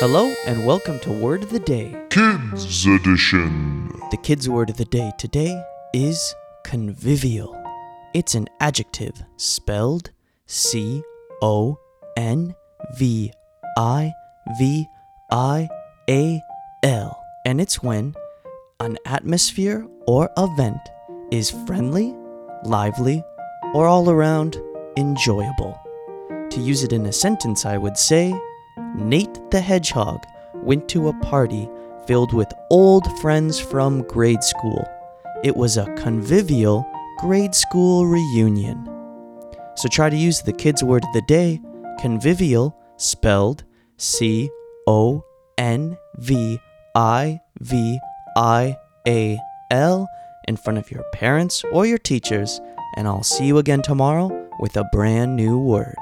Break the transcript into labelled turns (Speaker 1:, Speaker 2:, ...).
Speaker 1: Hello and welcome to Word of the Day.
Speaker 2: Kids Edition.
Speaker 1: The kids' word of the day today is convivial. It's an adjective spelled C O N V I V I A L. And it's when an atmosphere or event is friendly, lively, or all around enjoyable. To use it in a sentence, I would say Nate the Hedgehog went to a party filled with old friends from grade school. It was a convivial grade school reunion. So try to use the kids' word of the day, convivial, spelled C O N V I V I A L, in front of your parents or your teachers, and I'll see you again tomorrow with a brand new word.